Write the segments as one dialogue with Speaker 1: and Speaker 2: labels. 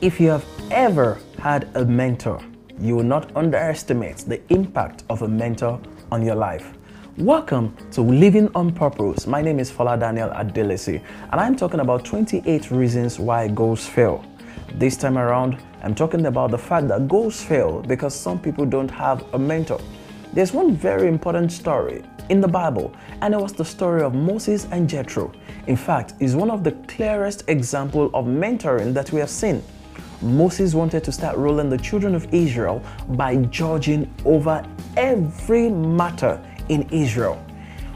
Speaker 1: If you have ever had a mentor, you will not underestimate the impact of a mentor on your life. Welcome to Living on Purpose. My name is Fola Daniel Adelesi, and I'm talking about 28 reasons why goals fail. This time around, I'm talking about the fact that goals fail because some people don't have a mentor. There's one very important story in the Bible, and it was the story of Moses and Jethro. In fact, it's one of the clearest examples of mentoring that we have seen. Moses wanted to start ruling the children of Israel by judging over every matter in Israel.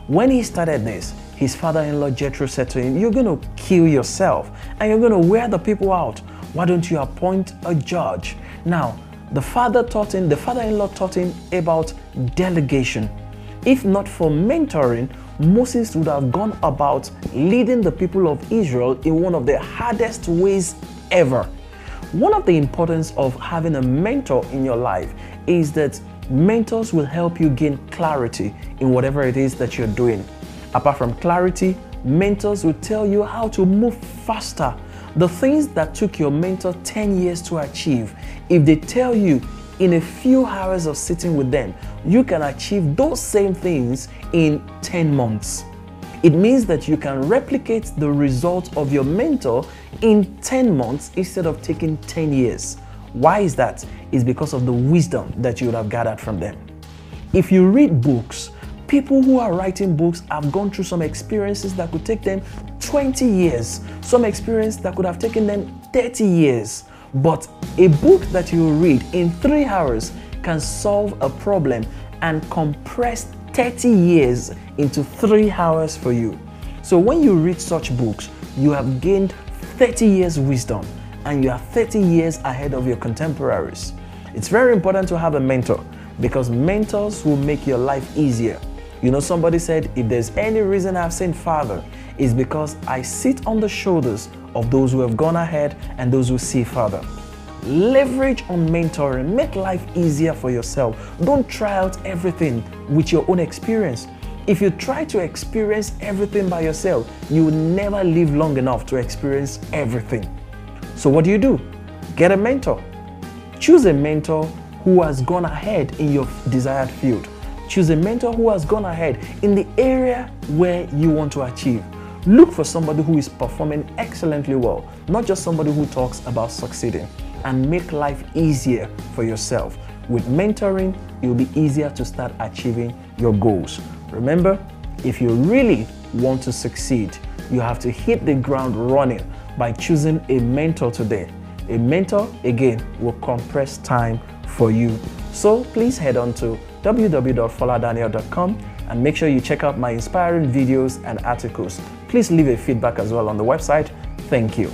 Speaker 1: When he started this, his father in law Jethro said to him, You're going to kill yourself and you're going to wear the people out. Why don't you appoint a judge? Now, the father taught him, the father in law taught him about delegation. If not for mentoring, Moses would have gone about leading the people of Israel in one of the hardest ways ever. One of the importance of having a mentor in your life is that mentors will help you gain clarity in whatever it is that you're doing. Apart from clarity, mentors will tell you how to move faster. The things that took your mentor 10 years to achieve, if they tell you in a few hours of sitting with them, you can achieve those same things in 10 months. It means that you can replicate the result of your mentor in 10 months instead of taking 10 years. Why is that? It's because of the wisdom that you would have gathered from them. If you read books, people who are writing books have gone through some experiences that could take them 20 years, some experience that could have taken them 30 years. But a book that you read in three hours can solve a problem and compress 30 years into three hours for you. So when you read such books, you have gained 30 years wisdom and you are 30 years ahead of your contemporaries. It's very important to have a mentor because mentors will make your life easier. You know, somebody said, if there's any reason I've seen Father, is because I sit on the shoulders of those who have gone ahead and those who see further. Leverage on mentoring, make life easier for yourself. Don't try out everything with your own experience. If you try to experience everything by yourself, you will never live long enough to experience everything. So, what do you do? Get a mentor. Choose a mentor who has gone ahead in your desired field. Choose a mentor who has gone ahead in the area where you want to achieve. Look for somebody who is performing excellently well, not just somebody who talks about succeeding, and make life easier for yourself. With mentoring, it will be easier to start achieving your goals. Remember, if you really want to succeed, you have to hit the ground running by choosing a mentor today. A mentor, again, will compress time for you. So please head on to www.foladaniel.com and make sure you check out my inspiring videos and articles. Please leave a feedback as well on the website. Thank you.